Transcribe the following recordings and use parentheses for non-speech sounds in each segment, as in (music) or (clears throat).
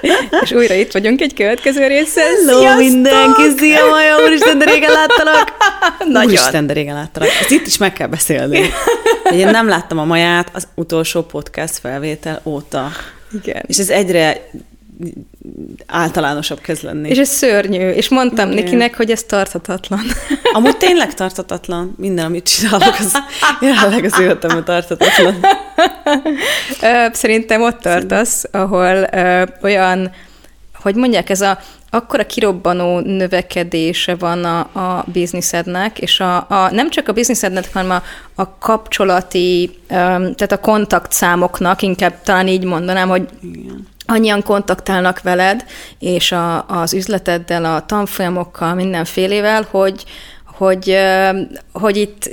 (laughs) És újra itt vagyunk egy következő résszel. Hello Sziasztok! mindenki! Szia Maja! Úristen, de régen láttalak! (laughs) Nagyon. Úristen, de régen láttalak. Ezt itt is meg kell beszélni. Hogy én nem láttam a Maját az utolsó podcast felvétel óta. Igen. És ez egyre általánosabb kezd lenni. És ez szörnyű. És mondtam Igen. Nikinek, hogy ez tarthatatlan. (laughs) Amúgy tényleg tartatatlan. Minden, amit csinálok, az (laughs) jelenleg az életemben tartatatlan. Ö, Szerintem ott tartasz, ahol ö, olyan, hogy mondják, ez a akkora kirobbanó növekedése van a, a bizniszednek, és a, a, nem csak a bizniszednek, hanem a, a kapcsolati, ö, tehát a kontaktszámoknak, inkább talán így mondanám, hogy Igen. Annyian kontaktálnak veled, és a, az üzleteddel, a tanfolyamokkal, mindenfélével, hogy, hogy, hogy itt,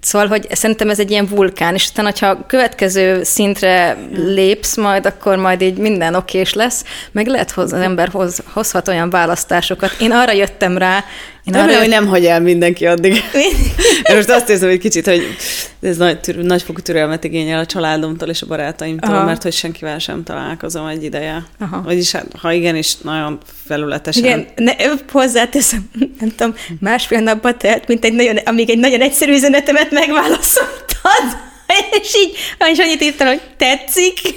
szóval, hogy szerintem ez egy ilyen vulkán, és aztán, hogyha a következő szintre lépsz majd, akkor majd így minden okés lesz, meg lehet, hogy az ember hoz, hozhat olyan választásokat. Én arra jöttem rá, én Arra, arra hogy nem hagy el mindenki addig. Én most azt érzem egy kicsit, hogy ez nagy, nagyfokú türelmet igényel a családomtól és a barátaimtól, Aha. mert hogy senkivel sem találkozom egy ideje. Aha. Vagyis hát, ha igen, is nagyon felületesen. Igen, ne, hozzáteszem, nem tudom, másfél napba telt, mint egy nagyon, amíg egy nagyon egyszerű üzenetemet megválaszoltad. (laughs) És így, és annyit írtam, hogy tetszik. (laughs)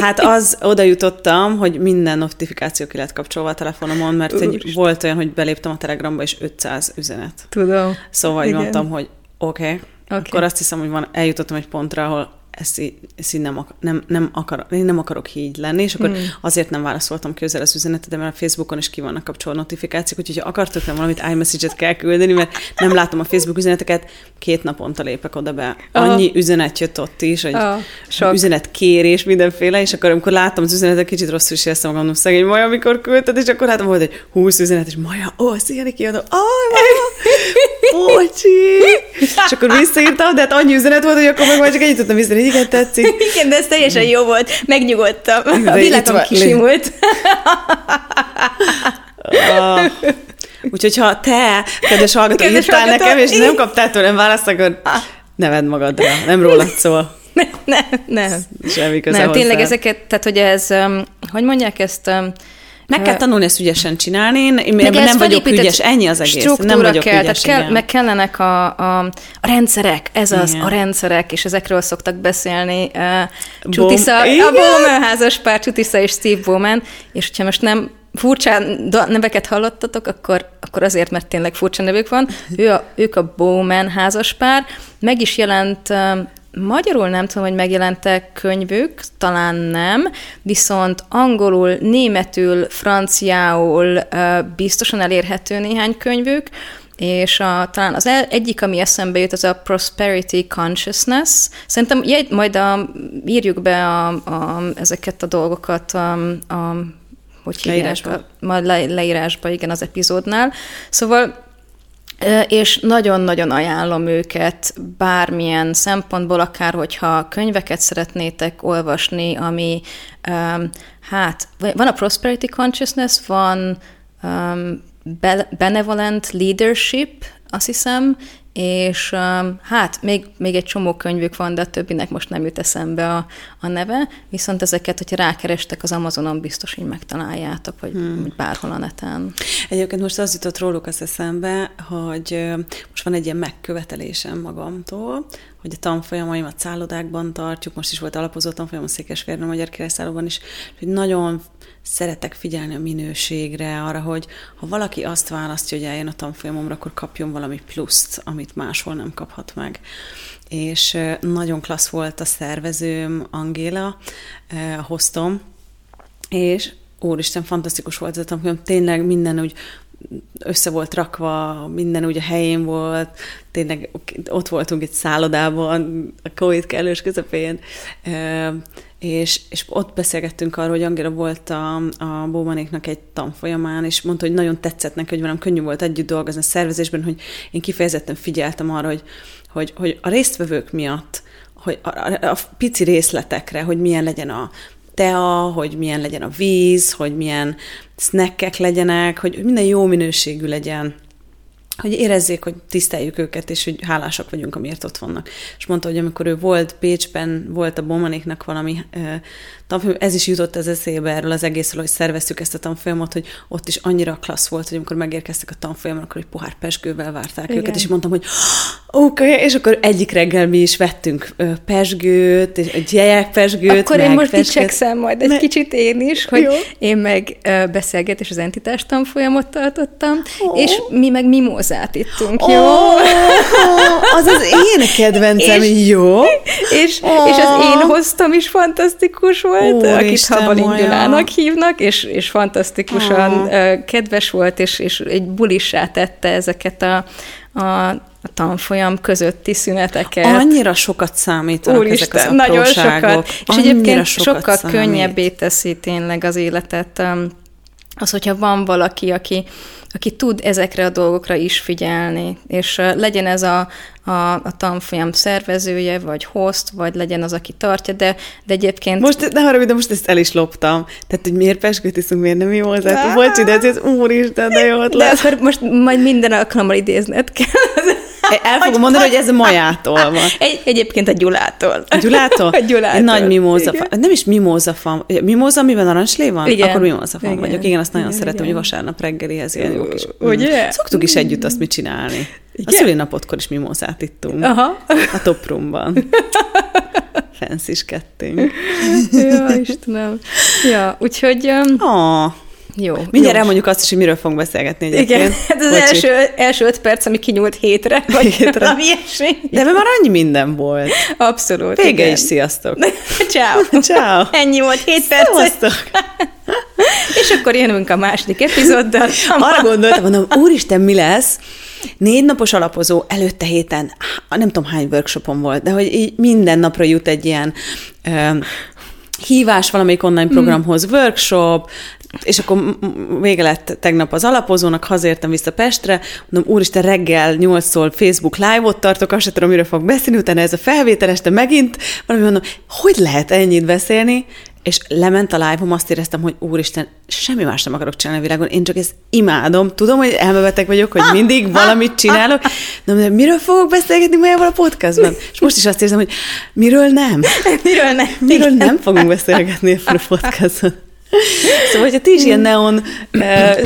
Hát az, oda jutottam, hogy minden notifikáció ki lett kapcsolva a telefonomon, mert egy, volt olyan, hogy beléptem a Telegramba, és 500 üzenet. Tudom. Szóval Igen. mondtam, hogy oké, okay. Oké. akkor azt hiszem, hogy van, eljutottam egy pontra, ahol ezt ezt így nem, nem, nem, akar, én nem akarok így lenni, és akkor hmm. azért nem válaszoltam közel az üzenetet, mert a Facebookon is ki vannak kapcsolva notifikációk, úgyhogy ha akartok nem valamit, iMessage-et kell küldeni, mert nem látom a Facebook üzeneteket, két naponta lépek oda be. Annyi üzenet jött ott is, hogy Ah, sok. üzenetkérés, mindenféle, és akkor amikor láttam az üzenetet, kicsit rosszul is éreztem magam, szegény Maja, amikor küldted, és akkor láttam, volt egy 20 üzenet, és Maja, ó, szia, Niki, adom, ah, Maja, (laughs) bocsi! És akkor visszaírtam, de hát annyi üzenet volt, hogy akkor meg majd csak ennyit tudtam vissza, hogy igen, tetszik. (laughs) Igen, de ez teljesen jó volt. Megnyugodtam. De A világom kisimult. Ah. Úgyhogy ha te, kedves hallgató, Kedves írtál hallgató, nekem, és nem kaptál tőlem választ, akkor neved magadra, nem rólad szól. (laughs) Nem, nem, nem. Semmi köze Nem, tényleg hozzá. ezeket, tehát hogy ez, hogy mondják ezt, Meg kell tanulni ezt ügyesen csinálni, én, Meg nem vagyok ügyes, ennyi az egész. Nem vagyok kell, ügyes, tehát kell, meg kellenek a, a, a rendszerek, ez az, Igen. a rendszerek, és ezekről szoktak beszélni. Uh, Csutisza, a Bowman házas pár, Csutisza és Steve Bowman, és hogyha most nem furcsán neveket hallottatok, akkor, akkor azért, mert tényleg furcsa nevük van. Ő a, ők a Bowman házaspár. Meg is jelent Magyarul nem tudom, hogy megjelentek könyvük, talán nem, viszont angolul, németül, franciául biztosan elérhető néhány könyvük, és a, talán az el, egyik, ami eszembe jut, az a Prosperity Consciousness. Szerintem jegy, majd a, írjuk be a, a, ezeket a dolgokat a, a hogy hívják? Leírásba. A- Majd le, leírásba, igen, az epizódnál. Szóval és nagyon-nagyon ajánlom őket bármilyen szempontból, akár hogyha könyveket szeretnétek olvasni, ami, um, hát, van a Prosperity Consciousness, van um, Be- Benevolent Leadership, azt hiszem, és um, hát még, még egy csomó könyvük van, de a többinek most nem jut eszembe a, a neve, viszont ezeket, hogyha rákerestek az Amazonon, biztos, hogy megtaláljátok, vagy hmm. bárhol a neten. Egyébként most az jutott róluk az eszembe, hogy most van egy ilyen megkövetelésem magamtól, hogy a tanfolyamaimat szállodákban tartjuk, most is volt alapozó tanfolyam a Székesfehérben, a Magyar Királyszállóban is, hogy nagyon szeretek figyelni a minőségre, arra, hogy ha valaki azt választja, hogy eljön a tanfolyamomra, akkor kapjon valami pluszt, amit máshol nem kaphat meg. És nagyon klassz volt a szervezőm, Angéla, hostom, és úristen, fantasztikus volt ez a tanfolyam, tényleg minden úgy össze volt rakva, minden ugye helyén volt, tényleg ott voltunk egy szállodában, a Covid kellős közepén, és, és ott beszélgettünk arról, hogy Angela volt a, a Bowmanéknak egy tanfolyamán, és mondta, hogy nagyon tetszett neki, hogy velem könnyű volt együtt dolgozni a szervezésben, hogy én kifejezetten figyeltem arra, hogy, hogy, hogy a résztvevők miatt, hogy a, a, a pici részletekre, hogy milyen legyen a tea, hogy milyen legyen a víz, hogy milyen snackek legyenek, hogy minden jó minőségű legyen hogy érezzék, hogy tiszteljük őket, és hogy hálásak vagyunk, amiért ott vannak. És mondta, hogy amikor ő volt Pécsben, volt a Bomaniknak valami tanfolyam, ez is jutott az eszébe erről az egészről, hogy szerveztük ezt a tanfolyamot, hogy ott is annyira klassz volt, hogy amikor megérkeztek a tanfolyamon, akkor egy pohár pesgővel várták Igen. őket, és mondtam, hogy oké, okay, és akkor egyik reggel mi is vettünk pesgőt, és egy pesgőt. Akkor én most dicsekszem majd egy ne. kicsit én is, hogy Jó. én meg beszélgetés az entitás tanfolyamot tartottam, oh. és mi meg mimózát ittunk, oh. jó? (laughs) Az az én kedvencem, és, jó? És, oh. és az én hoztam is fantasztikus volt, Ó, akit Habalin Gyulának hívnak, és, és fantasztikusan oh. kedves volt, és, és egy bulissá tette ezeket a, a, a tanfolyam közötti szüneteket. Annyira sokat számítanak Úristen, ezek az nagyon sokat. És Annyira egyébként sokkal számít. könnyebbé teszi tényleg az életet az, hogyha van valaki, aki, aki tud ezekre a dolgokra is figyelni, és legyen ez a, a, a tanfolyam szervezője, vagy host, vagy legyen az, aki tartja, de, de egyébként... Most, ne haragudj, de most ezt el is loptam. Tehát, hogy miért peskőt iszunk, miért nem jó hozzá? Bocs, de ez, ez úristen, de jó De akkor most majd minden alkalommal idézned kell. (laughs) El fogom mondani, hogy ez a majától van. Egy, egyébként a Gyulától. A Gyulától? (laughs) A Gyulától. Egy nagy mimóza. Nem is mimóza fa. Mimóza, amiben narancslé van? Igen. Akkor mimóza fa vagyok. Igen, azt nagyon igen, szeretem, igen. hogy vasárnap reggelihez ilyen jó kis... Ugye? Szoktuk is együtt azt mit csinálni. Igen? A szülinapodkor is mimózát ittunk. Aha. A top roomban. kettőnk. (laughs) ja, Istenem. Ja, úgyhogy... Um, oh. Jó. Mindjárt jó. elmondjuk azt is, hogy miről fogunk beszélgetni egyébként. Igen, hát az első, első öt perc, ami kinyúlt hétre, vagy hétre. valami ilyesmi. De mert már annyi minden volt. Abszolút. Vége igen. is, sziasztok. (laughs) Ciao. Ciao. Ennyi volt, hét perc. Sziasztok. (laughs) És akkor jönünk a második epizóddal. (laughs) Arra gondoltam, mondom, úristen, mi lesz? Négy napos alapozó előtte héten, nem tudom hány workshopon volt, de hogy így minden napra jut egy ilyen hívás valamelyik online programhoz, mm. workshop, és akkor vége lett tegnap az alapozónak, hazértem vissza Pestre, mondom, úristen, reggel 8-szor Facebook live-ot tartok, azt sem tudom, miről fog beszélni, utána ez a felvétel este megint, valami mondom, hogy lehet ennyit beszélni, és lement a live-om, azt éreztem, hogy úristen, semmi más nem akarok csinálni a világon, én csak ezt imádom. Tudom, hogy elmebeteg vagyok, hogy mindig valamit csinálok, de, de miről fogok beszélgetni majával a podcastban? És most is azt érzem, hogy miről nem? (laughs) miről nem? Miről nem fogunk beszélgetni a podcastban? Szóval, hogyha ti is ilyen neon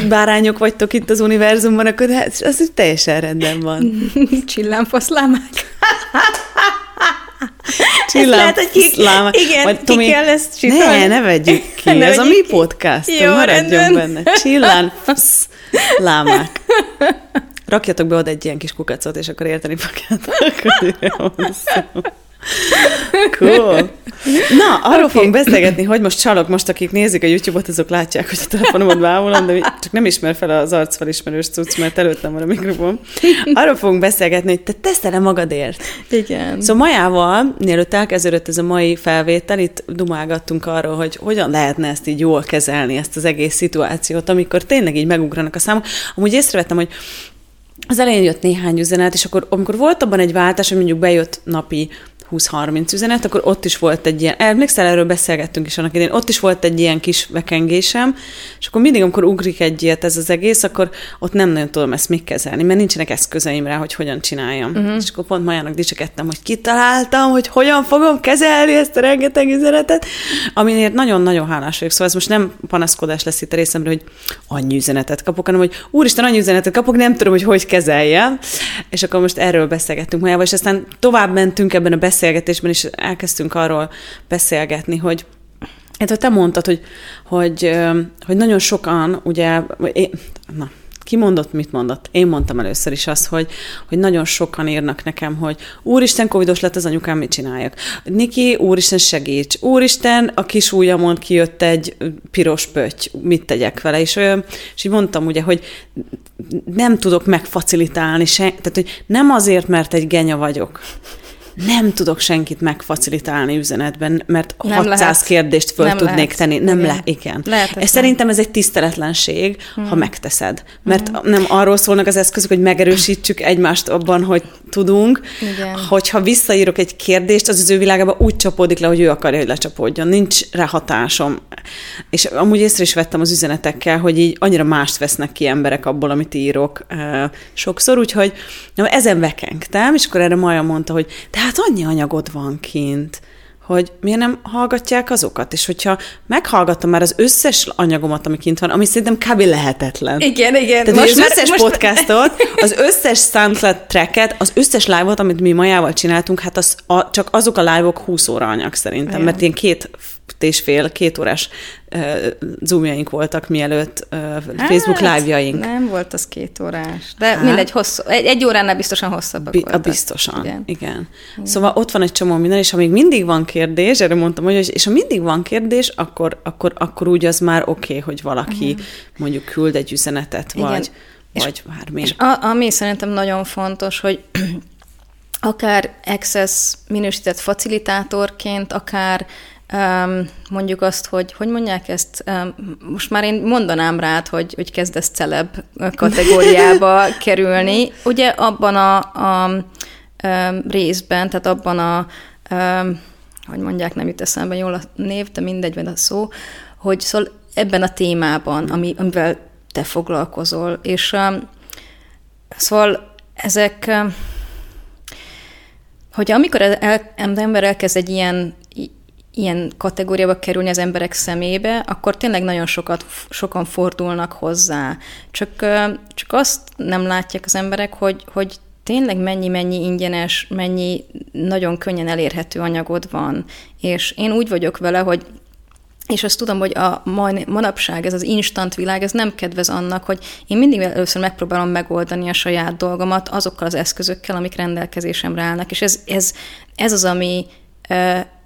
bárányok vagytok itt az univerzumban, akkor az, az teljesen rendben van. (laughs) Csillámfoszlámák. (laughs) Csillám, lehet, hogy ki, láma. igen, Majd, Tomi, ki kell ezt csinálni. Ne, ne vegyük (laughs) ki, ne ez a mi podcast, Jó, maradjon rendben. benne. Csillán, fsz, lámák. (laughs) Rakjatok be oda egy ilyen kis kukacot, és akkor érteni fogjátok. (laughs) Cool. Na, arról okay. fogunk beszélgetni, hogy most csalok, most akik nézik a YouTube-ot, azok látják, hogy a telefonomat bámulom, de csak nem ismer fel az arcfelismerős cucc, mert előttem van a mikrofon. Arról fogunk beszélgetni, hogy te teszel magadért. Igen. Szóval Majával, mielőtt elkezdődött ez a mai felvétel, itt dumálgattunk arról, hogy hogyan lehetne ezt így jól kezelni, ezt az egész szituációt, amikor tényleg így megugranak a számok. Amúgy észrevettem, hogy az elején jött néhány üzenet, és akkor amikor volt abban egy váltás, hogy mondjuk bejött napi 20-30 üzenet, akkor ott is volt egy ilyen, emlékszel, erről beszélgettünk is annak idén, ott is volt egy ilyen kis vekengésem, és akkor mindig, amikor ugrik egy ilyet ez az egész, akkor ott nem nagyon tudom ezt még kezelni, mert nincsenek eszközeim rá, hogy hogyan csináljam. Uh-huh. És akkor pont Majának dicsekedtem, hogy kitaláltam, hogy hogyan fogom kezelni ezt a rengeteg üzenetet, aminért nagyon-nagyon hálás vagyok. Szóval ez most nem panaszkodás lesz itt a részemről, hogy annyi üzenetet kapok, hanem hogy úristen, annyi üzenetet kapok, nem tudom, hogy hogy kezeljem. És akkor most erről beszélgettünk Majával, és aztán tovább mentünk ebben a beszélgetésben, beszélgetésben is elkezdtünk arról beszélgetni, hogy Hát te mondtad, hogy, hogy, hogy nagyon sokan, ugye, én, na, Ki mondott, mit mondott? Én mondtam először is azt, hogy, hogy nagyon sokan írnak nekem, hogy Úristen, covidos lett az anyukám, mit csináljak? Niki, Úristen, segíts! Úristen, a kis ujjamon kijött egy piros pötty, mit tegyek vele? És, és így mondtam ugye, hogy nem tudok megfacilitálni, se, tehát hogy nem azért, mert egy genya vagyok, nem tudok senkit megfacilitálni üzenetben, mert nem 600 lehet. kérdést föl nem tudnék lehet. tenni. Nem igen. le, igen. Lehet, ez szerintem ez egy tiszteletlenség, hmm. ha megteszed. Mert hmm. nem arról szólnak az eszközök, hogy megerősítsük egymást abban, hogy tudunk. Igen. Hogyha visszaírok egy kérdést, az az ő világában úgy csapódik le, hogy ő akarja, hogy lecsapódjon. Nincs rá hatásom. És amúgy észre is vettem az üzenetekkel, hogy így annyira mást vesznek ki emberek abból, amit írok sokszor, úgyhogy ezen vekengtem, és akkor erre Maja mondta, hogy tehát hát annyi anyagod van kint, hogy miért nem hallgatják azokat, és hogyha meghallgattam már az összes anyagomat, ami kint van, ami szerintem kb. lehetetlen. Igen, igen. Tehát most az már, összes most... podcastot, az összes SoundCloud tracket, az összes live-ot, amit mi Majával csináltunk, hát az, a, csak azok a live-ok 20 óra anyag szerintem, igen. mert ilyen két és fél, két órás zoomjaink voltak, mielőtt uh, hát, Facebook live-jaink. Nem volt az két órás, de hát, mindegy, hosszú, egy, egy óránál biztosan hosszabbak bi- voltak. Biztosan, igen. igen. igen. Szóval ott van egy csomó minden, és ha még mindig van kérdés, erre mondtam, hogy és ha mindig van kérdés, akkor, akkor, akkor úgy az már oké, okay, hogy valaki igen. mondjuk küld egy üzenetet, igen. vagy, és, vagy bármi. És a, ami szerintem nagyon fontos, hogy (clears throat) akár Access minősített facilitátorként, akár Um, mondjuk azt, hogy hogy mondják ezt, um, most már én mondanám rád, hogy, hogy kezdesz celeb kategóriába (laughs) kerülni. Ugye abban a, a um, részben, tehát abban a, um, hogy mondják, nem jut eszembe jól a név, de mindegy, vagy a szó, hogy szóval ebben a témában, ami, amivel te foglalkozol, és um, szóval ezek, um, hogy amikor el, el, ember elkezd egy ilyen ilyen kategóriába kerülni az emberek szemébe, akkor tényleg nagyon sokat, sokan fordulnak hozzá. Csak, csak azt nem látják az emberek, hogy, hogy tényleg mennyi-mennyi ingyenes, mennyi nagyon könnyen elérhető anyagod van. És én úgy vagyok vele, hogy és azt tudom, hogy a manapság, ez az instant világ, ez nem kedvez annak, hogy én mindig először megpróbálom megoldani a saját dolgomat azokkal az eszközökkel, amik rendelkezésemre állnak. És ez, ez, ez az, ami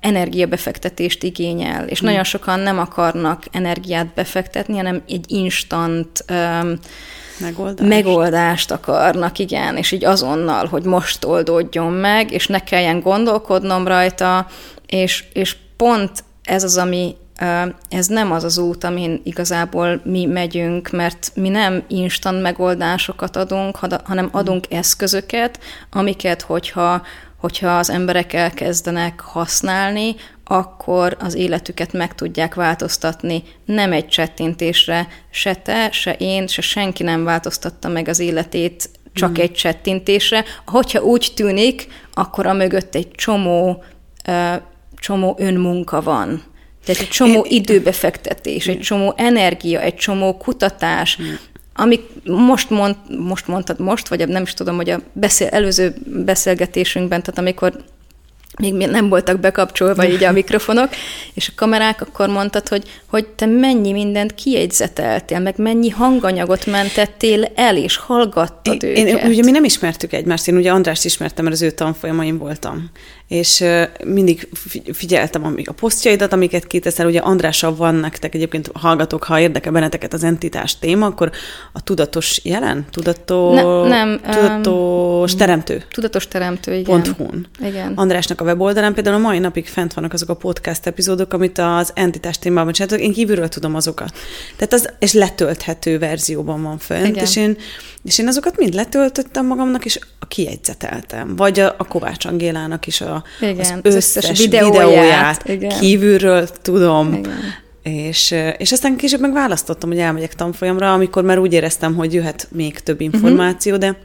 energiabefektetést igényel, és hmm. nagyon sokan nem akarnak energiát befektetni, hanem egy instant um, megoldást. megoldást akarnak, igen, és így azonnal, hogy most oldódjon meg, és ne kelljen gondolkodnom rajta, és, és pont ez az, ami ez nem az az út, amin igazából mi megyünk, mert mi nem instant megoldásokat adunk, hanem adunk eszközöket, amiket, hogyha hogyha az emberek elkezdenek használni, akkor az életüket meg tudják változtatni. Nem egy csettintésre, se te, se én, se senki nem változtatta meg az életét csak mm. egy csettintésre. Hogyha úgy tűnik, akkor a mögött egy csomó, csomó önmunka van. Tehát egy csomó időbefektetés, egy csomó energia, egy csomó kutatás, amik most, mond, most mondtad most, vagy nem is tudom, hogy a beszél, előző beszélgetésünkben, tehát amikor még nem voltak bekapcsolva így a mikrofonok, és a kamerák, akkor mondtad, hogy, hogy te mennyi mindent kiegyzeteltél, meg mennyi hanganyagot mentettél el, és hallgattad én, őket. Én, ugye mi nem ismertük egymást, én ugye Andrást ismertem, mert az ő tanfolyamaim voltam és mindig figyeltem a posztjaidat, amiket kiteszel, ugye Andrással van nektek egyébként hallgatók, ha érdekel benneteket az entitás téma, akkor a tudatos jelen, tudatos, ne, nem, tudatos um, teremtő. Tudatos teremtő, igen. Pont igen. Andrásnak a weboldalán például a mai napig fent vannak azok a podcast epizódok, amit az entitás témában csináltok, én kívülről tudom azokat. Tehát az, és letölthető verzióban van fent, igen. és én, és én azokat mind letöltöttem magamnak, és kiegyzeteltem. Vagy a, a Kovács Angélának is a, igen, az összes, összes videóját, videóját igen. kívülről tudom. Igen. És, és aztán később meg választottam, hogy elmegyek tanfolyamra, amikor már úgy éreztem, hogy jöhet még több mhm. információ, uh-huh. de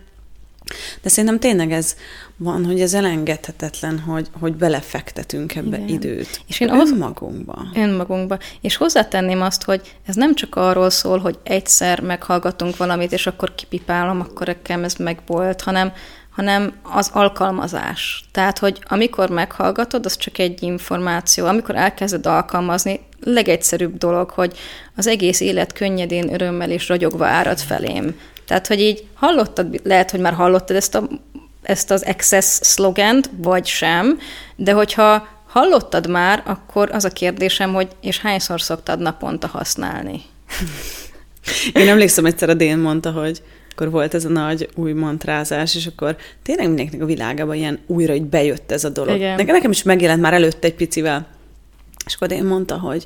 de szerintem tényleg ez van, hogy ez elengedhetetlen, hogy, hogy belefektetünk ebbe Igen. időt. És én önmagunkba. Önmagunkba. És hozzátenném azt, hogy ez nem csak arról szól, hogy egyszer meghallgatunk valamit, és akkor kipipálom, akkor nekem ez megvolt, hanem hanem az alkalmazás. Tehát, hogy amikor meghallgatod, az csak egy információ. Amikor elkezded alkalmazni, legegyszerűbb dolog, hogy az egész élet könnyedén, örömmel és ragyogva árad felém. Tehát, hogy így hallottad, lehet, hogy már hallottad ezt, a, ezt az access szlogent, vagy sem, de hogyha hallottad már, akkor az a kérdésem, hogy és hányszor szoktad naponta használni? Én emlékszem, egyszer a Dén mondta, hogy akkor volt ez a nagy új mantrázás, és akkor tényleg mindenkinek a világában ilyen újra így bejött ez a dolog. Igen. Nekem, nekem is megjelent már előtte egy picivel. És akkor én mondta, hogy,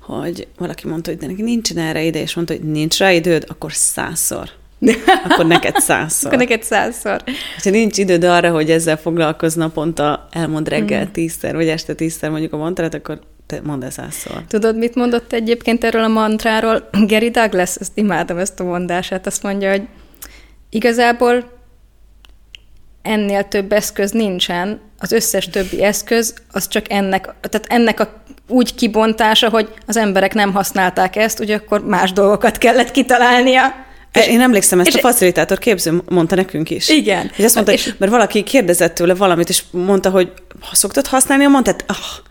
hogy valaki mondta, hogy de neki nincsen erre ide, és mondta, hogy nincs rá időd, akkor százszor. (laughs) akkor neked százszor. akkor neked százszor. Ha nincs időd arra, hogy ezzel foglalkozz naponta, elmond reggel mm. tízszer, vagy este tízszer mondjuk a mantrát, akkor ezt százszor. Tudod, mit mondott egyébként erről a mantráról? (clears throat) Gary Douglas, ezt imádom, ezt a mondását, azt mondja, hogy igazából ennél több eszköz nincsen, az összes többi eszköz, az csak ennek, tehát ennek a úgy kibontása, hogy az emberek nem használták ezt, ugye akkor más dolgokat kellett kitalálnia. És, Én emlékszem, ezt és a facilitátor képző mondta nekünk is. Igen. És azt mondta, és, mert valaki kérdezett tőle valamit, és mondta, hogy ha szoktad használni a mantát? Oh,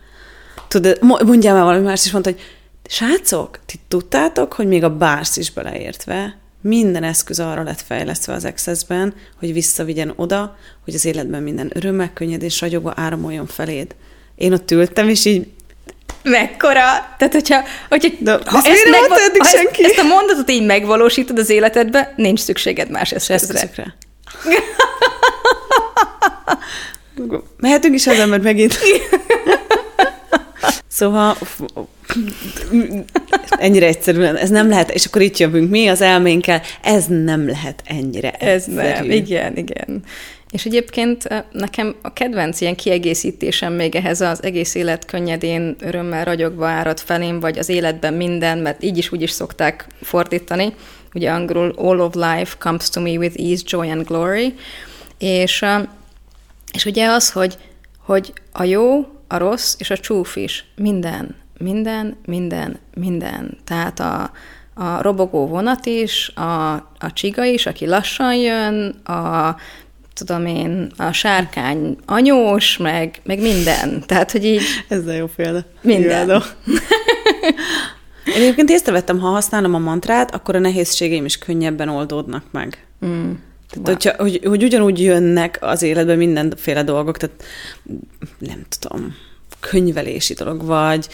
tudod, mondjál már valami más, és mondta, hogy srácok, ti tudtátok, hogy még a bársz is beleértve, minden eszköz arra lett fejlesztve az Access-ben, hogy visszavigyen oda, hogy az életben minden örömmel, könnyedés, ragyogva áramoljon feléd. Én ott ültem, és így mekkora, tehát hogyha, hogyha De ha, ezt, megva- ha senki. Ezt, ezt a mondatot így megvalósítod az életedbe, nincs szükséged más eszközre. Mehetünk is az ember megint. (laughs) Szóval ennyire egyszerűen, ez nem lehet, és akkor itt jövünk mi az elménkkel, ez nem lehet ennyire Ez nem, igen, igen. És egyébként nekem a kedvenc ilyen kiegészítésem még ehhez az egész élet könnyedén, örömmel ragyogva árad felém, vagy az életben minden, mert így is úgy is szokták fordítani. Ugye angolul all of life comes to me with ease, joy and glory. És, és ugye az, hogy, hogy a jó, a rossz és a csúf is. Minden, minden, minden, minden. Tehát a, a robogó vonat is, a, a csiga is, aki lassan jön, a tudom én, a sárkány anyós, meg, meg minden. (laughs) Tehát, hogy így... Ez a jó példa. Minden. (laughs) Én egyébként észrevettem, ha használom a mantrát, akkor a nehézségeim is könnyebben oldódnak meg. Mm. Tehát, wow. hogyha, hogy, hogy ugyanúgy jönnek az életben mindenféle dolgok, tehát nem tudom, könyvelési dolog, vagy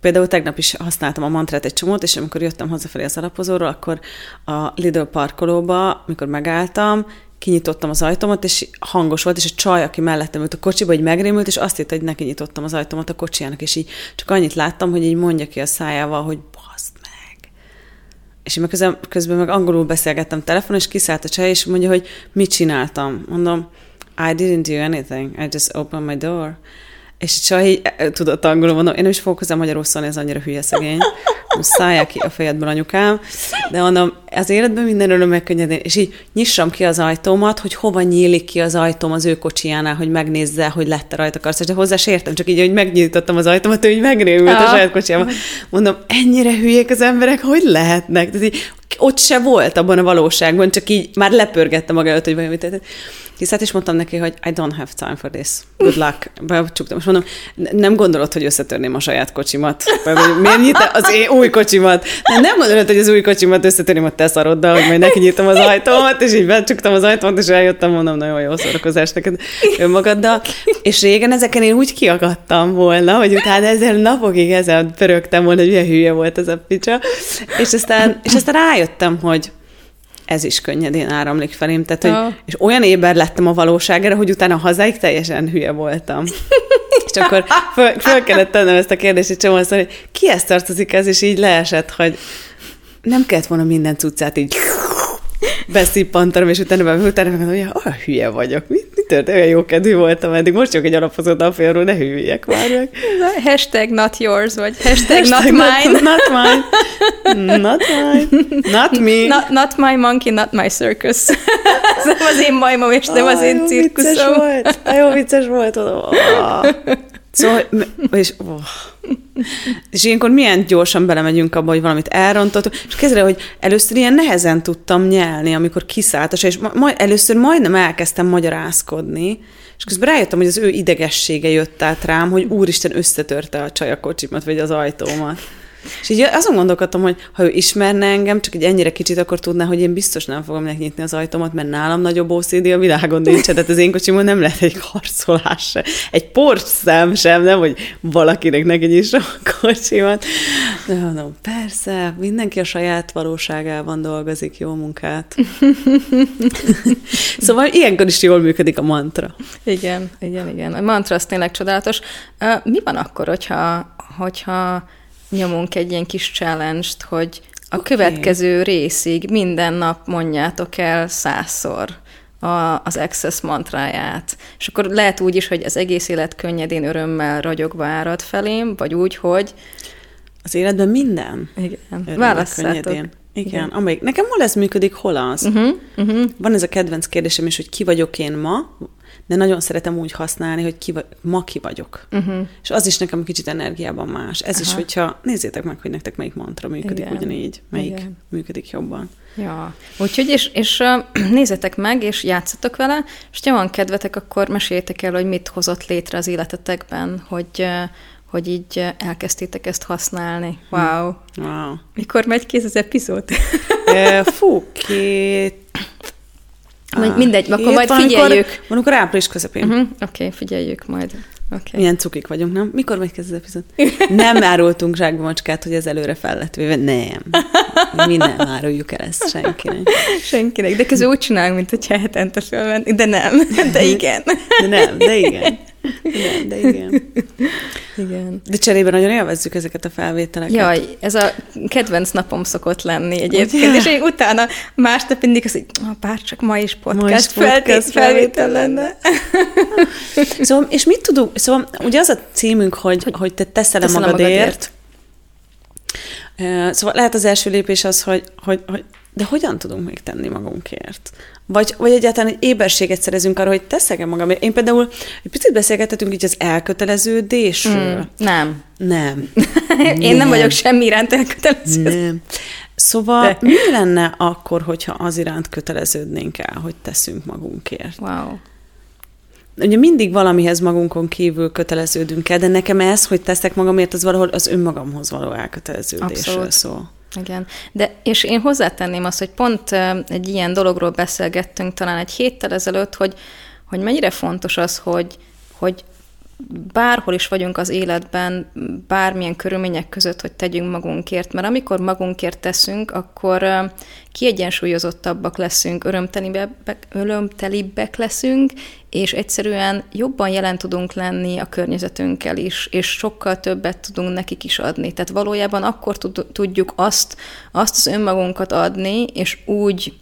például tegnap is használtam a mantrát egy csomót, és amikor jöttem hazafelé az alapozóról, akkor a Lidl parkolóba, amikor megálltam, kinyitottam az ajtómat, és hangos volt, és a csaj, aki mellettem ült a kocsiba, hogy megrémült, és azt hitt, hogy neki nyitottam az ajtómat a kocsijának, és így csak annyit láttam, hogy így mondja ki a szájával, hogy és én meg közben, közben meg angolul beszélgettem telefonon, és kiszállt a csaj, és mondja, hogy mit csináltam. Mondom, I didn't do anything, I just opened my door. És e, tudott angolul mondom, én is fogok hozzá magyarul szólni, ez annyira hülye szegény. Szállják ki a fejedből anyukám. De mondom, az életben minden öröm megkönnyedén. És így nyissam ki az ajtómat, hogy hova nyílik ki az ajtóm az ő kocsijánál, hogy megnézze, hogy lett rajta karszás. De hozzá se értem, csak így, hogy megnyitottam az ajtómat, ő így megrémült a saját kocsijában. Mondom, ennyire hülyék az emberek, hogy lehetnek? Tehát így, ott se volt abban a valóságban, csak így már lepörgette maga előtt, hogy vajon Tisztelt, és mondtam neki, hogy I don't have time for this. Good luck. Becsuktam, és mondom, nem gondolod, hogy összetörném a saját kocsimat? Miért nyit az én új kocsimat? Nem, nem gondolod, hogy az új kocsimat összetörném a te szaroddal, hogy majd neki nyitom az ajtómat, és így becsuktam az ajtómat, és eljöttem, mondom, nagyon jó szórakozás neked önmagaddal. És régen ezeken én úgy kiakadtam volna, hogy utána ezzel napokig ezzel pörögtem volna, hogy milyen hülye volt ez a picsa. És aztán, és aztán rájöttem, hogy ez is könnyedén áramlik felém. Tehát, hogy. És olyan éber lettem a valóságra, hogy utána hazáig teljesen hülye voltam. (laughs) és akkor föl, föl kellett tennem ezt a kérdést, hogy csomószor, hogy kihez tartozik ez, és így leesett, hogy nem kellett volna minden cuccát így beszippantanom, és utána be, utána meg hogy olyan hülye vagyok. Mi, mi történt? Olyan jó kedvű voltam eddig. Most csak egy alapozott napjáról, ne hülyek már meg. Hashtag not yours, vagy hashtag, hashtag not mine. Not, not mine. Not mine. Not me. Not, not my monkey, not my circus. ez nem az én majmom, és nem az én cirkuszom. Vicces volt. Jó vicces volt. Oh. Szóval, és, oh. és ilyenkor milyen gyorsan belemegyünk abba, hogy valamit elrontottuk, és kezdve, hogy először ilyen nehezen tudtam nyelni, amikor kiszállt, és majd, először majdnem elkezdtem magyarázkodni, és közben rájöttem, hogy az ő idegessége jött át rám, hogy úristen összetörte a csajakocsimat, vagy az ajtómat. És így azon gondolkodtam, hogy ha ő ismerne engem, csak egy ennyire kicsit, akkor tudná, hogy én biztos nem fogom megnyitni az ajtómat, mert nálam nagyobb OCD a világon nincs. Tehát az én kocsimon nem lehet egy harcolás se. Egy porszám sem, nem, hogy valakinek neki nyissa a kocsimat. De mondom, persze, mindenki a saját valóságában dolgozik jó munkát. (laughs) szóval ilyenkor is jól működik a mantra. Igen, igen, igen. A mantra az tényleg csodálatos. Mi van akkor, hogyha, hogyha nyomunk egy ilyen kis challenge-t, hogy a okay. következő részig minden nap mondjátok el százszor a, az Access mantráját. És akkor lehet úgy is, hogy az egész élet könnyedén örömmel ragyogva árad felém, vagy úgy, hogy... Az életben minden? Igen. Válasszátok. Igen, Igen. amelyik nekem hol ez működik, hol az. Uh-huh, uh-huh. Van ez a kedvenc kérdésem is, hogy ki vagyok én ma, de nagyon szeretem úgy használni, hogy ki, ma ki vagyok. Uh-huh. És az is nekem kicsit energiában más. Ez Aha. is, hogyha nézzétek meg, hogy nektek melyik mantra működik Igen. ugyanígy, melyik Igen. működik jobban. Ja, úgyhogy és, és (clears throat) nézzetek meg, és játszatok vele, és ha van kedvetek, akkor meséljétek el, hogy mit hozott létre az életetekben, hogy hogy így elkezdtétek ezt használni. Wow. wow. Mikor megy kész az epizód? (laughs) Fú, két Ah, Mindegy, akkor majd figyeljük. Van, akkor április közepén. Uh-huh. Oké, okay, figyeljük majd. Okay. Milyen cukik vagyunk, nem? Mikor megy kezd az epizód? (laughs) Nem árultunk zsákba macskát, hogy ez előre fel lett véve. Nem. Mi nem áruljuk el ezt senkinek. Senkinek. De közül úgy csinálunk, mint hogyha hetente fölvenni. De nem. De igen. De nem, de igen. Igen, de igen. Igen. De cserébe nagyon élvezzük ezeket a felvételeket. Jaj, ez a kedvenc napom szokott lenni egyébként, Ugye? és én utána másnap mindig az, hogy bár csak ma is podcast, ma is podcast felvétel, felvétel lenne. szóval, és mit tudunk, szóval ugye az a címünk, hogy, hogy, hogy te teszel, teszel magadért, magadért. Szóval lehet az első lépés az, hogy, hogy, hogy de hogyan tudunk még tenni magunkért? Vagy, vagy egyáltalán egy éberséget szerezünk arra, hogy teszek-e magam. Én például egy picit beszélgethetünk így az elköteleződésről. Mm, nem. Nem. (laughs) Én nem. nem vagyok semmi iránt elkötelező. Nem. Szóval De. mi lenne akkor, hogyha az iránt köteleződnénk el, hogy teszünk magunkért? Wow. Ugye mindig valamihez magunkon kívül köteleződünk el, de nekem ez, hogy teszek magamért, az valahol az önmagamhoz való elköteleződésről szól. Igen, de és én hozzátenném azt, hogy pont egy ilyen dologról beszélgettünk talán egy héttel ezelőtt, hogy, hogy mennyire fontos az, hogy, hogy bárhol is vagyunk az életben, bármilyen körülmények között, hogy tegyünk magunkért, mert amikor magunkért teszünk, akkor kiegyensúlyozottabbak leszünk, örömtelibbek, örömtelibbek leszünk, és egyszerűen jobban jelen tudunk lenni a környezetünkkel is, és sokkal többet tudunk nekik is adni. Tehát valójában akkor tudjuk azt, azt az önmagunkat adni, és úgy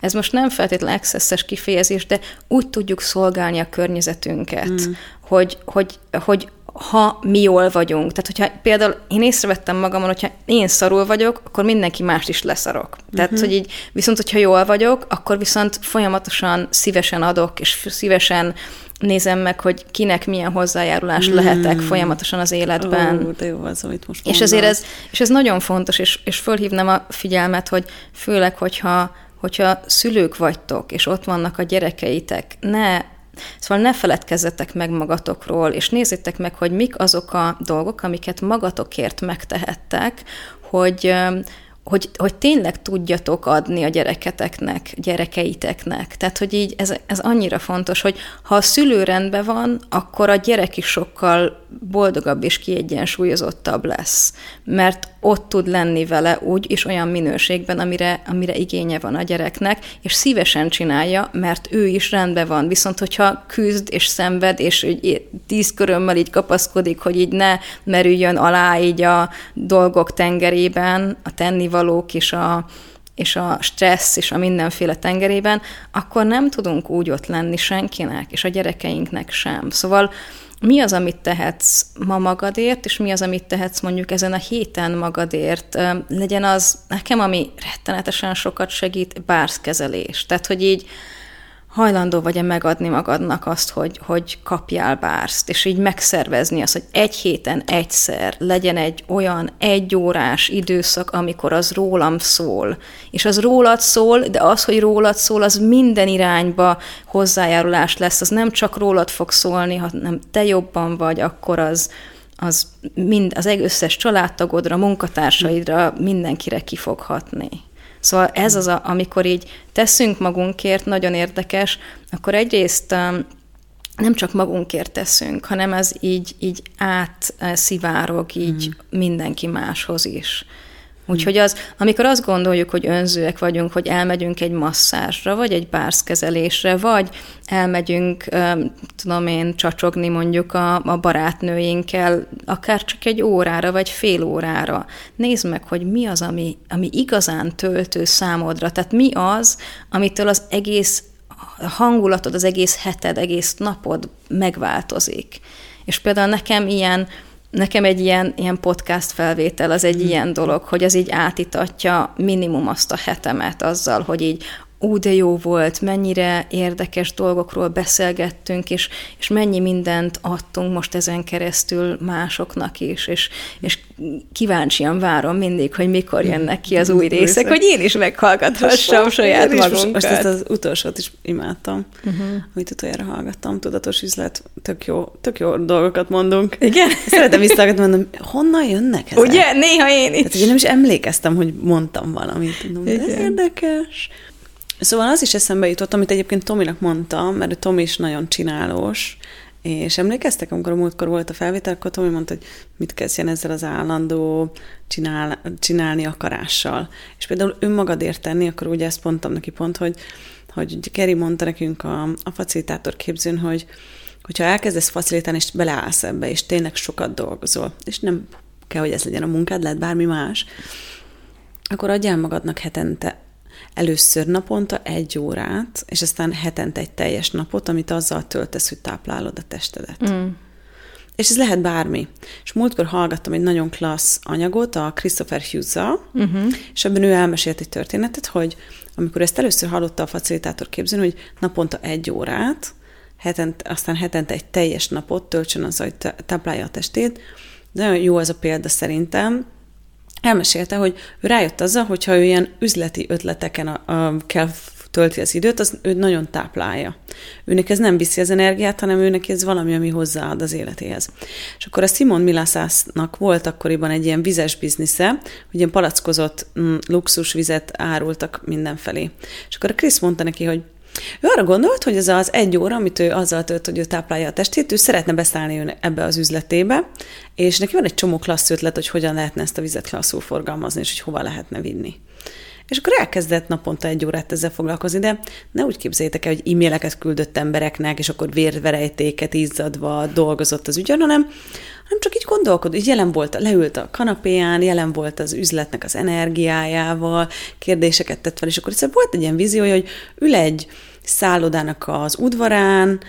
ez most nem feltétlenül accesses kifejezés, de úgy tudjuk szolgálni a környezetünket, mm. Hogy, hogy, hogy ha mi jól vagyunk. Tehát, hogyha például én észrevettem magamon, hogyha én szarul vagyok, akkor mindenki mást is leszarok. Tehát, uh-huh. hogy így, viszont, hogyha jól vagyok, akkor viszont folyamatosan szívesen adok, és szívesen nézem meg, hogy kinek milyen hozzájárulás mm. lehetek folyamatosan az életben. Ó, de jó az, amit most És ezért ez, és ez nagyon fontos, és, és fölhívnám a figyelmet, hogy főleg, hogyha hogyha szülők vagytok, és ott vannak a gyerekeitek, ne Szóval ne feledkezzetek meg magatokról, és nézzétek meg, hogy mik azok a dolgok, amiket magatokért megtehettek, hogy, hogy, hogy tényleg tudjatok adni a gyereketeknek, gyerekeiteknek. Tehát, hogy így ez, ez annyira fontos, hogy ha a szülő rendben van, akkor a gyerek is sokkal boldogabb és kiegyensúlyozottabb lesz, mert ott tud lenni vele úgy és olyan minőségben, amire, amire igénye van a gyereknek, és szívesen csinálja, mert ő is rendben van. Viszont, hogyha küzd és szenved, és úgy tíz körömmel így kapaszkodik, hogy így ne merüljön alá így a dolgok tengerében, a tennivalók és a, és a stressz és a mindenféle tengerében, akkor nem tudunk úgy ott lenni senkinek, és a gyerekeinknek sem. Szóval mi az, amit tehetsz ma magadért, és mi az, amit tehetsz mondjuk ezen a héten magadért. Legyen az nekem, ami rettenetesen sokat segít, bárszkezelés. Tehát, hogy így hajlandó vagy-e megadni magadnak azt, hogy, hogy kapjál bárszt, és így megszervezni azt, hogy egy héten egyszer legyen egy olyan egyórás időszak, amikor az rólam szól. És az rólad szól, de az, hogy rólad szól, az minden irányba hozzájárulás lesz, az nem csak rólad fog szólni, ha nem te jobban vagy, akkor az, az mind, az összes családtagodra, munkatársaidra, mindenkire ki fog hatni. Szóval ez az, a, amikor így teszünk magunkért, nagyon érdekes, akkor egyrészt um, nem csak magunkért teszünk, hanem ez így, így átszivárog így hmm. mindenki máshoz is. Úgyhogy az, amikor azt gondoljuk, hogy önzőek vagyunk, hogy elmegyünk egy masszázsra, vagy egy bárszkezelésre, vagy elmegyünk, tudom én, csacsogni mondjuk a, a barátnőinkkel, akár csak egy órára, vagy fél órára. Nézd meg, hogy mi az, ami, ami igazán töltő számodra. Tehát mi az, amitől az egész hangulatod, az egész heted, egész napod megváltozik. És például nekem ilyen, nekem egy ilyen, ilyen podcast felvétel az egy mm. ilyen dolog, hogy az így átitatja minimum azt a hetemet azzal, hogy így ú, de jó volt, mennyire érdekes dolgokról beszélgettünk, és, és mennyi mindent adtunk most ezen keresztül másoknak is, és, és kíváncsian várom mindig, hogy mikor jönnek ki az új részek, hogy én is meghallgathassam saját magunkat. Most ezt az utolsót is imádtam, uh-huh. amit utoljára hallgattam, tudatos üzlet, tök jó, tök jó dolgokat mondunk. Igen? (laughs) Szeretem visszakat mondom, honnan jönnek ezek? Ugye, néha én is. Tehát, ugye nem is emlékeztem, hogy mondtam valamit. Mondom, de érdekes. Szóval az is eszembe jutott, amit egyébként Tominak mondtam, mert Tomi is nagyon csinálós, és emlékeztek, amikor a múltkor volt a felvétel, akkor Tomi mondta, hogy mit kezdjen ezzel az állandó csinál, csinálni akarással. És például önmagadért tenni, akkor ugye ezt mondtam neki pont, hogy, hogy Keri mondta nekünk a, a facilitátor képzőn, hogy hogyha elkezdesz facilitálni, és beleállsz ebbe, és tényleg sokat dolgozol, és nem kell, hogy ez legyen a munkád, lehet bármi más, akkor adjál magadnak hetente először naponta egy órát, és aztán hetente egy teljes napot, amit azzal töltesz, hogy táplálod a testedet. Mm. És ez lehet bármi. És múltkor hallgattam egy nagyon klassz anyagot a Christopher hughes uh-huh. és ebben ő elmesélt egy történetet, hogy amikor ezt először hallotta a facilitátor képzőn, hogy naponta egy órát, hetent, aztán hetente egy teljes napot töltsön az, hogy táplálja a testét. Nagyon jó ez a példa szerintem, elmesélte, hogy ő rájött azzal, hogyha ő ilyen üzleti ötleteken a, a, kell tölti az időt, az ő nagyon táplálja. Őnek ez nem viszi az energiát, hanem őnek ez valami, ami hozzáad az életéhez. És akkor a Simon Milaszásznak volt akkoriban egy ilyen vizes biznisze, hogy ilyen palackozott mm, luxusvizet árultak mindenfelé. És akkor a Krisz mondta neki, hogy ő arra gondolt, hogy ez az egy óra, amit ő azzal tölt, hogy ő táplálja a testét, ő szeretne beszállni ebbe az üzletébe, és neki van egy csomó klassz ötlet, hogy hogyan lehetne ezt a vizet klasszul forgalmazni, és hogy hova lehetne vinni. És akkor elkezdett naponta egy órát ezzel foglalkozni, de ne úgy képzeljétek el, hogy e-maileket küldött embereknek, és akkor vérverejtéket izzadva dolgozott az ügyön, hanem, hanem csak így gondolkodott, így jelen volt, leült a kanapéján, jelen volt az üzletnek az energiájával, kérdéseket tett fel, és akkor egyszer volt egy ilyen víziója, hogy ül egy szállodának az udvarán,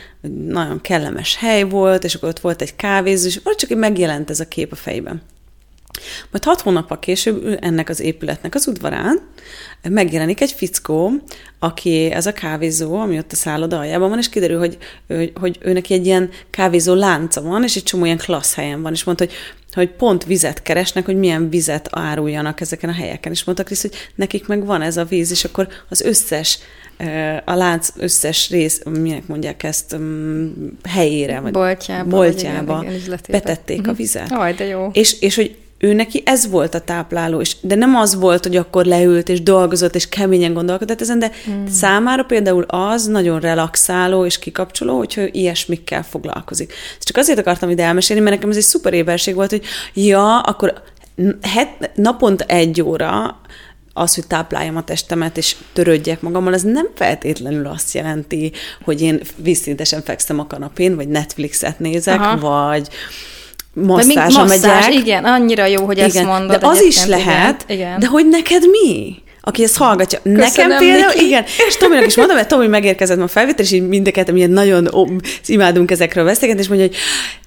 nagyon kellemes hely volt, és akkor ott volt egy kávézó, és csak megjelent ez a kép a fejben. Majd hat hónappal később ennek az épületnek az udvarán megjelenik egy fickó, aki ez a kávézó, ami ott a szálloda aljában van, és kiderül, hogy, hogy, hogy őnek egy ilyen kávézó lánca van, és egy csomó ilyen klassz helyen van, és mondta, hogy, hogy pont vizet keresnek, hogy milyen vizet áruljanak ezeken a helyeken. És mondta Krisz, hogy nekik meg van ez a víz, és akkor az összes a lánc összes rész, minek mondják ezt, helyére, vagy boltjába, boltjába vagy igen, igen, betették uh-huh. a vizet. Aj, de jó. És, és hogy ő neki ez volt a tápláló, és, de nem az volt, hogy akkor leült és dolgozott, és keményen gondolkodott ezen, de mm. számára például az nagyon relaxáló és kikapcsoló, hogyha ő ilyesmikkel foglalkozik. Ezt csak azért akartam ide elmesélni, mert nekem ez egy szuper éberség volt, hogy ja, akkor het, naponta egy óra az, hogy tápláljam a testemet, és törődjek magammal, ez nem feltétlenül azt jelenti, hogy én vízszintesen fekszem a kanapén, vagy Netflixet nézek, Aha. vagy masszázsra megyek. Igen, annyira jó, hogy igen, ezt mondod. De az is lehet, igen. de hogy neked mi? aki ezt hallgatja. Köszönöm Nekem például, neki. igen, és Tominak is mondom, mert Tomi megérkezett ma felvétel, és így mindeket, milyen nagyon ó, imádunk ezekről beszélgetni, és mondja, hogy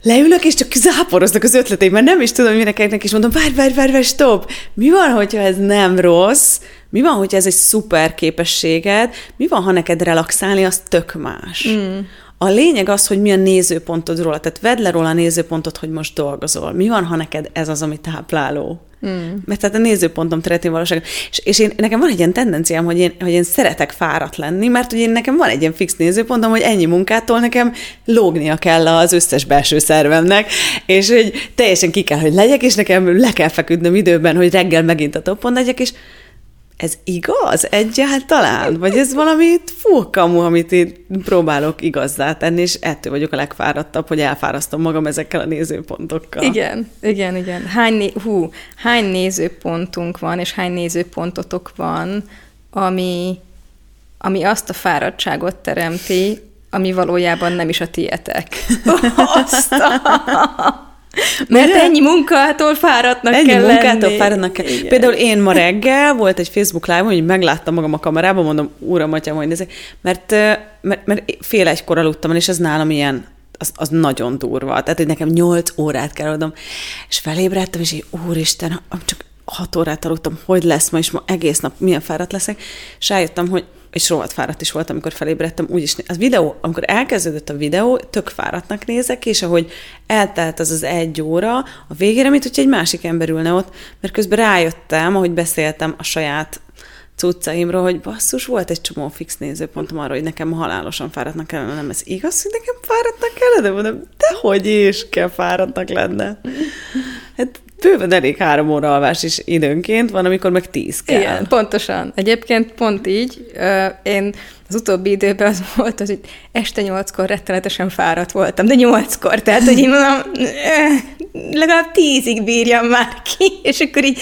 leülök, és csak záporoznak az ötleteim, mert nem is tudom, minek és mondom, várj, várj, várj, várj, stop. Mi van, hogyha ez nem rossz? Mi van, hogyha ez egy szuper képességed? Mi van, ha neked relaxálni, az tök más? Mm A lényeg az, hogy mi a nézőpontod róla. Tehát vedd le róla a nézőpontot, hogy most dolgozol. Mi van, ha neked ez az, ami tápláló? Mm. Mert tehát a nézőpontom tereti valóság. És, és én, nekem van egy ilyen tendenciám, hogy én, hogy én szeretek fáradt lenni, mert ugye nekem van egy ilyen fix nézőpontom, hogy ennyi munkától nekem lógnia kell az összes belső szervemnek, és hogy teljesen ki kell, hogy legyek, és nekem le kell feküdnöm időben, hogy reggel megint a toppon legyek, és ez igaz egyáltalán? Vagy ez valami fú kamu, amit én próbálok igazzá tenni, és ettől vagyok a legfáradtabb, hogy elfárasztom magam ezekkel a nézőpontokkal. Igen, igen, igen. Hány, né- hú, hány nézőpontunk van, és hány nézőpontotok van, ami, ami azt a fáradtságot teremti, ami valójában nem is a tietek. (laughs) Azt. Mert ennyi munkától fáradtnak ennyi kell munkától lenni. fáradnak kell. Igen. Például én ma reggel volt egy Facebook live hogy megláttam magam a kamerában, mondom, uram, atyám, hogy nézzek, mert, mert, mert fél egykor aludtam, és ez nálam ilyen az, az nagyon durva. Tehát, hogy nekem nyolc órát kell adom, és felébredtem, és így, úristen, csak hat órát aludtam, hogy lesz ma, és ma egész nap milyen fáradt leszek, és rájöttem, hogy és rohadt fáradt is voltam, amikor felébredtem, úgyis az videó, amikor elkezdődött a videó, tök fáradtnak nézek, és ahogy eltelt az az egy óra, a végére, mint hogy egy másik ember ülne ott, mert közben rájöttem, ahogy beszéltem a saját cuccaimról, hogy basszus, volt egy csomó fix nézőpontom arra, hogy nekem halálosan fáradtnak kellene, nem ez igaz, hogy nekem fáradtnak kellene? De mondom, dehogy is kell fáradnak lenne. Hát bőven elég három óra alvás is időnként, van, amikor meg tíz kell. Igen, pontosan. Egyébként pont így. Én az utóbbi időben az (laughs) volt, hogy este nyolckor rettenetesen fáradt voltam, de nyolckor, tehát, hogy én mondom, legalább tízig bírjam már ki, (laughs) és akkor így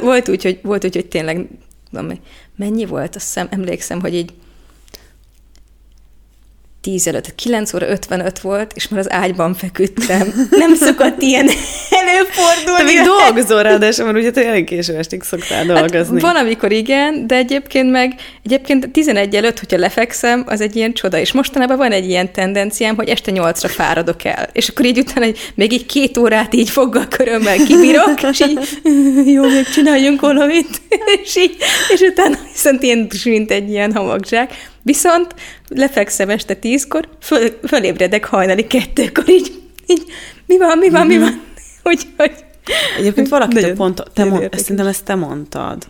volt úgy, hogy, volt úgy, hogy tényleg, tudom, mennyi volt, azt hiszem, emlékszem, hogy így 10 előtt, 9 óra 55 volt, és már az ágyban feküdtem. Nem szokott ilyen (laughs) előfordulni. Te még dolgozol ráadásul, mert ugye elég késő estig szoktál hát dolgozni. Hát van, amikor igen, de egyébként meg, egyébként 11 előtt, hogyha lefekszem, az egy ilyen csoda. És mostanában van egy ilyen tendenciám, hogy este 8-ra fáradok el. És akkor így utána hogy még így két órát így foggal körömmel kibírok, és így (laughs) jó, még csináljunk valamit. (laughs) és, így, és utána viszont ilyen, mint egy ilyen hamagzsák. Viszont lefekszem este tízkor, föl, fölébredek hajnali kettőkor, így, így mi van, mi van, mi van? (laughs) Hogy, hogy... Egyébként valaki te pont, te mond, ezt, szerintem ezt te mondtad,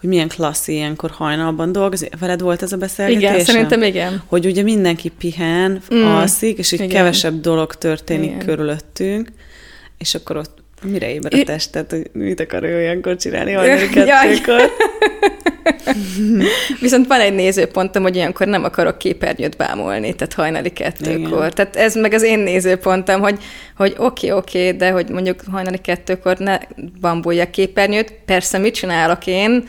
hogy milyen klassz ilyenkor hajnalban dolgozni. Veled volt ez a beszélgetés? Igen, szerintem igen. Hogy ugye mindenki pihen, mm. alszik, és így igen. kevesebb dolog történik igen. körülöttünk, és akkor ott mire éber a testet, hogy mit akar ő olyankor csinálni hajnali (laughs) kettőkor? (laughs) (laughs) Viszont van egy nézőpontom, hogy ilyenkor nem akarok képernyőt bámulni, tehát hajnali kettőkor. Igen. Tehát ez meg az én nézőpontom, hogy, hogy oké, okay, oké, okay, de hogy mondjuk hajnali kettőkor ne bambuljak képernyőt. Persze, mit csinálok én?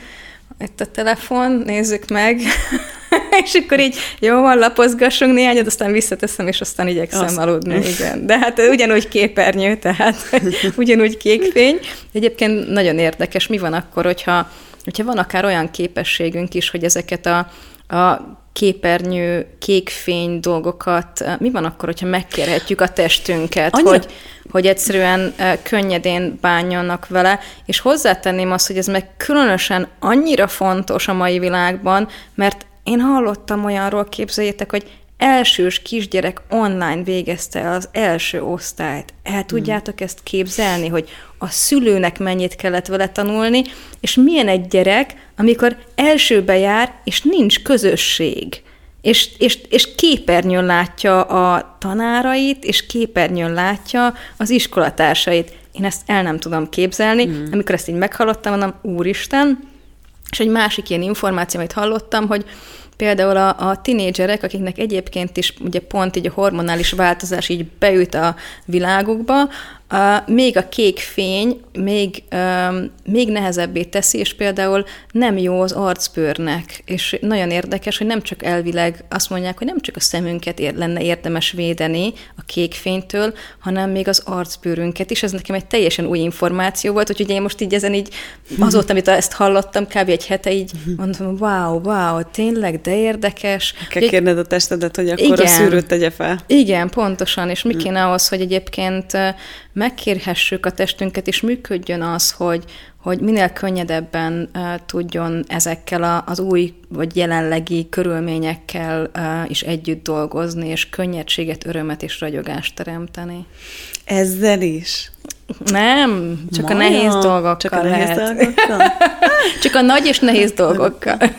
Itt a telefon, nézzük meg. (laughs) és akkor így, jó van, lapozgassunk néhányat, aztán visszateszem, és aztán igyekszem Azt. aludni, (laughs) igen. De hát ugyanúgy képernyő, tehát ugyanúgy kékfény. Egyébként nagyon érdekes, mi van akkor, hogyha hogyha van akár olyan képességünk is, hogy ezeket a, a képernyő, kékfény dolgokat, mi van akkor, hogyha megkérhetjük a testünket, Annyira... hogy, hogy egyszerűen könnyedén bánjanak vele, és hozzátenném azt, hogy ez meg különösen annyira fontos a mai világban, mert én hallottam olyanról, képzeljétek, hogy elsős kisgyerek online végezte az első osztályt. El tudjátok ezt képzelni, hogy a szülőnek mennyit kellett vele tanulni, és milyen egy gyerek, amikor elsőbe jár, és nincs közösség. És, és, és képernyőn látja a tanárait, és képernyőn látja az iskolatársait. Én ezt el nem tudom képzelni. Mm. Amikor ezt így meghallottam, mondom, úristen, és egy másik ilyen információ, amit hallottam, hogy Például a, a tinédzserek, akiknek egyébként is ugye pont így a hormonális változás így beüt a világukba, a, még a kék fény még, um, még nehezebbé teszi, és például nem jó az arcbőrnek, és nagyon érdekes, hogy nem csak elvileg azt mondják, hogy nem csak a szemünket ér, lenne érdemes védeni a kék fénytől, hanem még az arcbőrünket is. Ez nekem egy teljesen új információ volt, úgyhogy én most így ezen így azóta, amit ezt hallottam, kb. egy hete így mondtam, wow, wow, tényleg, de érdekes. Kell kérned a testedet, hogy akkor igen, a szűrőt tegye fel. Igen, pontosan, és mi hm. kéne ahhoz, hogy egyébként megkérhessük a testünket, és működjön az, hogy, hogy minél könnyedebben tudjon ezekkel a, az új vagy jelenlegi körülményekkel is együtt dolgozni, és könnyedséget, örömet és ragyogást teremteni. Ezzel is? Nem, csak Maja, a nehéz dolgokkal Csak a nehéz lehet. dolgokkal? (laughs) csak a nagy és nehéz dolgokkal. (laughs)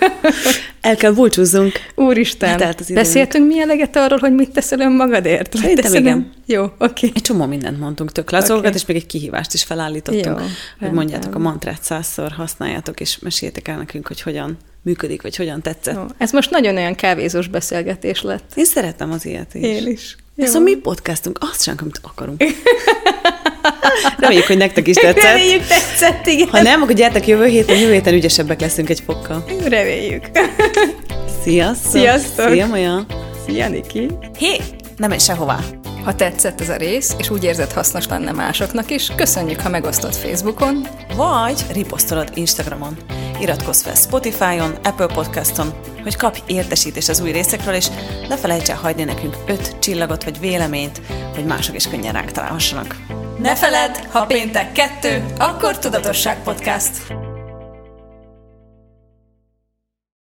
El kell búcsúzzunk. Úristen, hát beszéltünk mi eleget arról, hogy mit teszel önmagadért? Szerintem igen. Jó, oké. Okay. Egy csomó mindent mondtunk, tök lazogat, okay. és még egy kihívást is felállítottunk, Jó, hogy mondjátok a mantrát százszor, használjátok, és meséltek el nekünk, hogy hogyan működik, vagy hogyan tetszett. Jó. Ez most nagyon olyan kávézós beszélgetés lett. Én szeretem az ilyet is. Én is. Jó. Ez a mi podcastunk, azt sem, amit akarunk. (laughs) (laughs) Reméljük, hogy nektek is tetszett. Reméljük tetszett, igen. Ha nem, akkor gyertek jövő héten, jövő héten ügyesebbek leszünk egy fokkal. Reméljük. Sziasztok! Sziasztok! Szia, Maja! Szia, Niki! Hé! Nem menj sehová! Ha tetszett ez a rész, és úgy érzed hasznos lenne másoknak is, köszönjük, ha megosztod Facebookon, vagy riposztolod Instagramon. Iratkozz fel Spotify-on, Apple Podcaston, hogy kapj értesítést az új részekről, és ne felejts el hagyni nekünk öt csillagot vagy véleményt, hogy mások is könnyen ránk találhassanak. Ne feledd, ha péntek kettő, akkor Tudatosság Podcast.